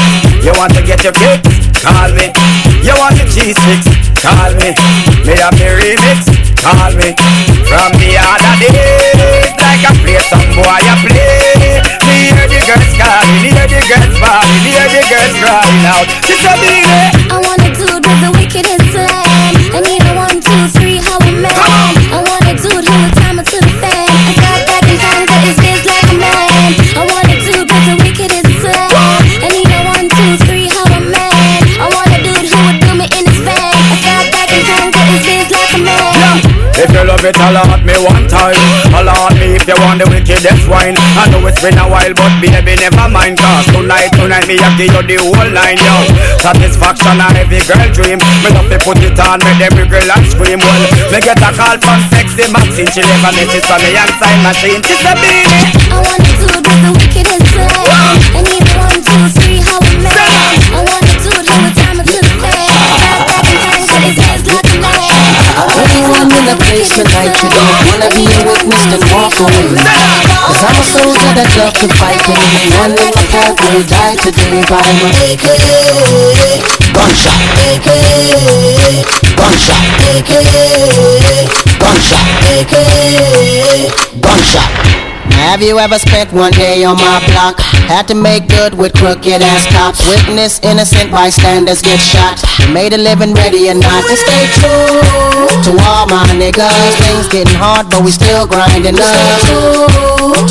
You want to get your kicks? Call me. You want your cheese fix? Call me. Me have the remix? Call me. From the other days, like I play some boy I play. Me hear the girls calling, hear the girls bawling, hear the girls crying out. She said, "Baby, I a dude with the wickedest slam. I need a one, two, three, you love it, holla at me one time. Holla at me if you want the wickedest wine. I know it's been a while, but baby, never mind. Cause tonight, tonight, me I give you the whole line, yo. Satisfaction a every girl dream. Me love to put it on, make every girl and scream. Well, me get a call from sexy Maxine. She never misses on me and sign machine. She said, baby. I want a dude with the wickedest slam. I need a one, two, three, Anyone in the place tonight, you don't wanna be a witness, then walk away. Cause I'm a soldier that love to fight, and anyone in my path will die today by my AKA gunshot, AKA gunshot, AKA gunshot, AKA gunshot. Have you ever spent one day on my block? Had to make good with crooked ass cops. Witness innocent bystanders get shot. Made a living ready or not to stay true to all my niggas. Things getting hard, but we still grinding up.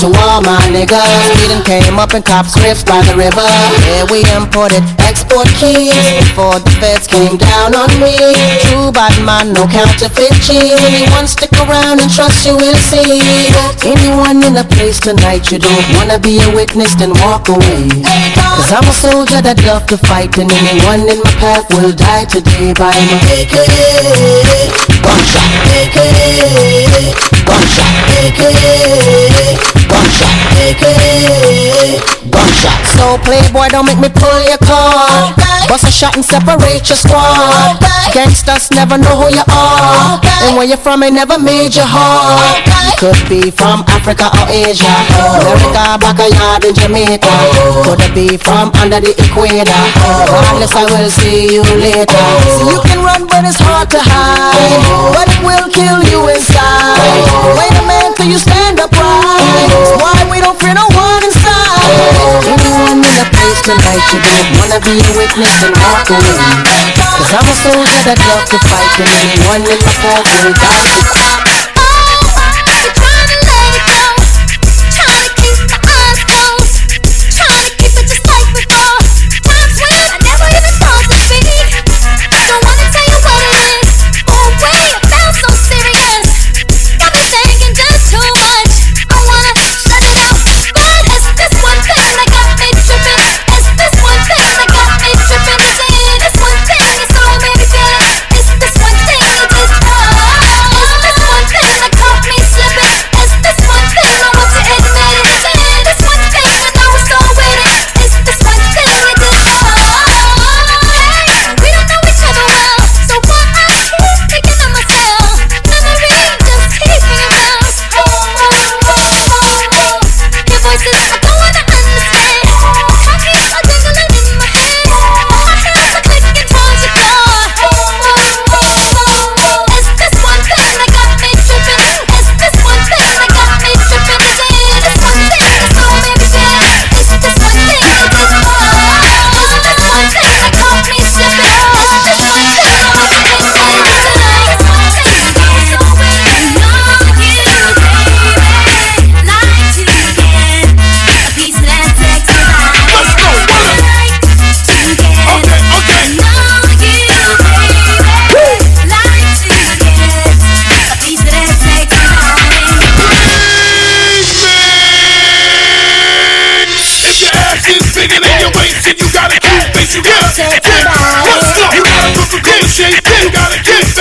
To all my niggas, we done came up in cop scripts by the river. Yeah, we imported export keys before the feds came down on me. True bad man, no counterfeit cheese. Anyone stick around and trust you will see. Anyone in the place tonight, you don't wanna be a witness, then walk away. Cause I'm a soldier that love to fight, and anyone in my path will die today by my AKA gunshot, AKA gunshot, AKA gunshot, AKA gunshot. So playboy, don't make me pull your card. Bust a shot and separate your squad. Gangsters never know who you are, and where you're from ain't never made you hard. You could be from Africa or Asia, America, backyard in Jamaica. Could it be from under the equator? Regardless, I will see you later. So you can run, but it's hard to hide. But it will kill you inside. Wait a minute till you stand upright. That's why we don't fear no one inside. Anyone in the place tonight, you don't wanna be a witness and walk away. Cause I'm a soldier that love to fight, and anyone in my path will die.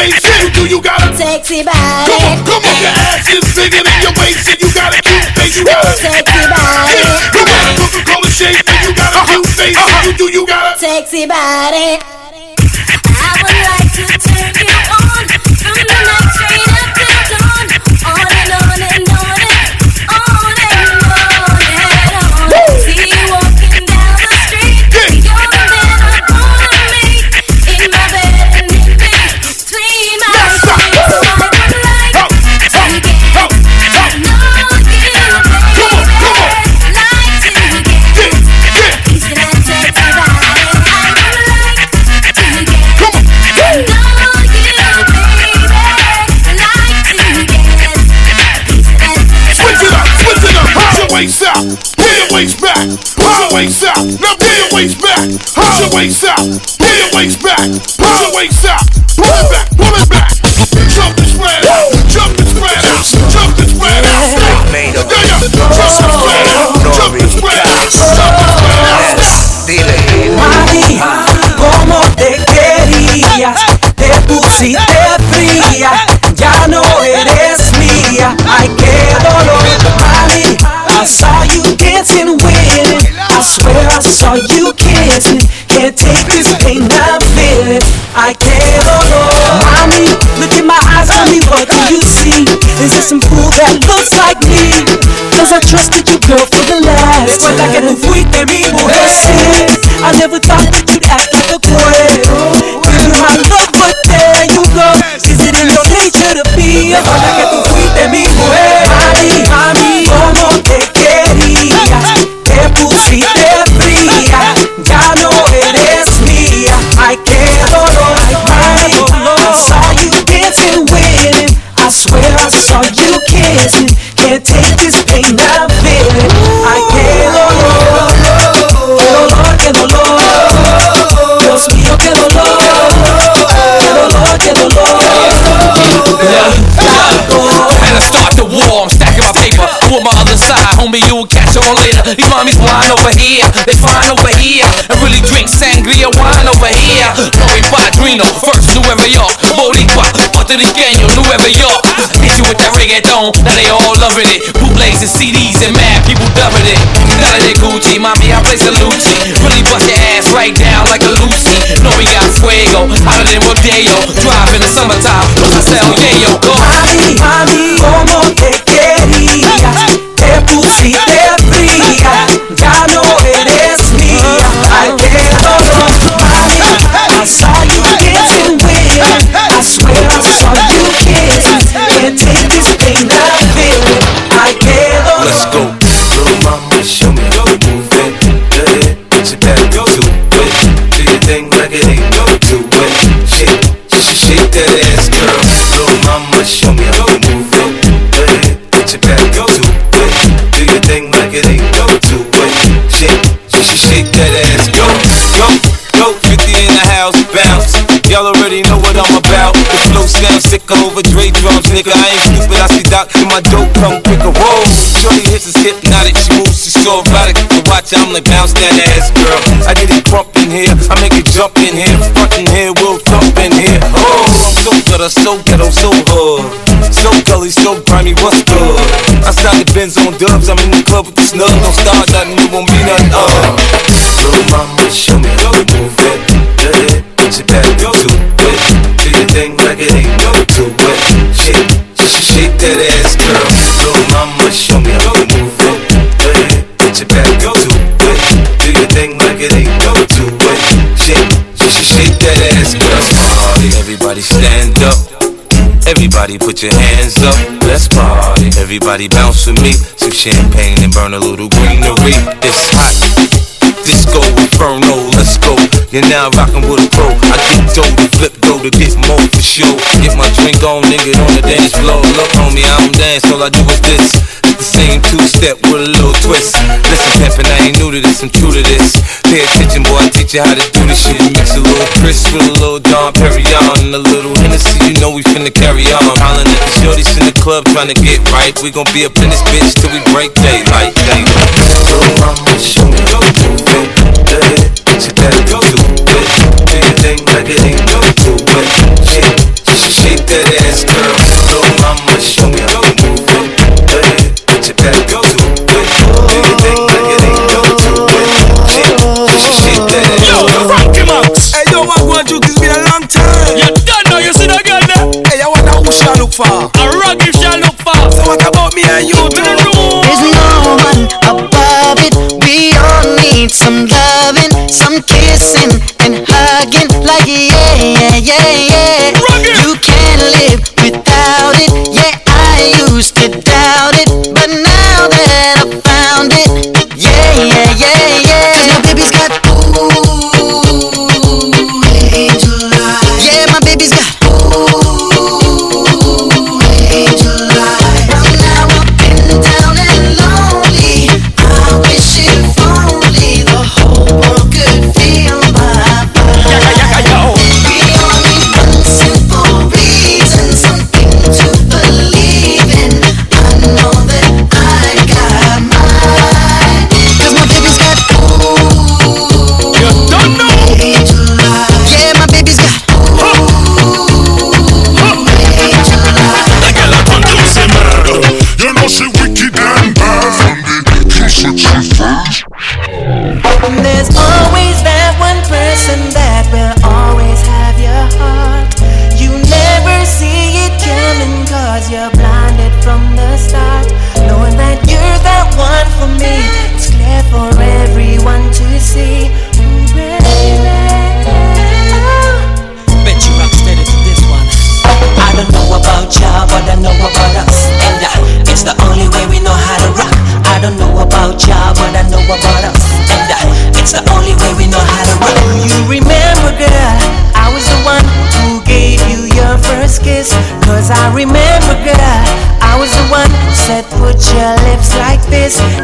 A cute face. You do. You got a Sexy body. Come on, come on. Your ass is bigger than your waist, and you got a cute face. You got a Sexy body. You got a Coca-Cola shape, and you got a cute face. Uh-huh. And you do. You got a Sexy body. Back. Push your waist out. Now pull your waist back. Push your waist out. Pull your waist back. Push your waist out. Pull it back. Pull it back. Jump and spread out. Jump and spread out. Jump and spread out. Yeah, yeah. Jump and spread out. Jump and spread out. Jump and spread out. Mami, como te quería, te pusiste fría, ya no eres mía. Ay, qué dolor, mami. I kissing. Can't take this pain I'm feeling. I qué dolor, mami. Look in my eyes, tell me what do you see? Is there some fool that looks like me? Cause I trusted you, girl, for the last Recuerda que tú fuiste mi mujer. I never thought that you'd act like a boy. Give you my love, but there you go. Is it in your nature to be a These mommies blind over here, they fine over here. And really drink sangria wine over here. Lori Padrino, first Nueva York. Boricua, Puertorriqueño, Nueva York. Hit you with that reggaeton, now they all loving it. Bootlegs and CDs and mad people dubbing it. None of that Gucci, mommy, I play Salucci. Really bust your ass right down like a Lucy. Know we got fuego, hotter than Rodeo. Drive in the summertime, look, I sell drums, nigga. I ain't stupid, I see Doc in my dope come quicker. Whoa, shorty hits is hypnotic, she moves, she's so erotic. To watch, I'm like bounce that ass, girl. I get it crump in here, I make it jump in here, front here, we'll thump in here. Oh, I'm so good, I'm so ghetto, so hood. So gully, so grimy, what's good? I started Benz on dubs, I'm in the club with the snub. Don't start nothing, it won't be nothing. Uh. Little mama, show me how to move it. Yeah. Put your back to it. Your thing like it ain't no to it. Shake, shake, shake that ass, girl. Little mama, show me how to move it. Yeah, yeah. Put your back go to it. Do your thing like it ain't no to it. Shake, just shake that ass, girl. Party, everybody stand up. Everybody put your hands up, let's party. Everybody bounce with me, some champagne and burn a little greenery. It's hot, disco inferno, go. You're now rockin' with a pro. I get dope to flip go to this mode for sure. Get my drink on, nigga, on the dance floor. Look, homie, I don't dance, all I do is this the same two-step with a little twist. Listen, Peppin, I ain't new to this, I'm true to this. Pay attention, boy, I teach you how to do this shit. Mix a little Cris with a little Dom Perignon and a little Hennessy, you know we finna carry on. Hollin' at the shorties in the club trying to get right. We gon' be up in this bitch till we break daylight. Day. So mama, show me your moving, shit do it do it. Anything like it ain't go to it. She just shake that ass, girl. Little mama, show me how to move it. Hey, bitch, that it do it. Anything like it ain't go to it. She just shake that ass. girl. Yo, Frank Max, out. Hey, yo, I want you this be a long time. You don't know you see that girl now. Hey, I wonder who she look for. A rock if she look for. So what about me and you? Do the room. There's no one above it. We all need some. Kissing. es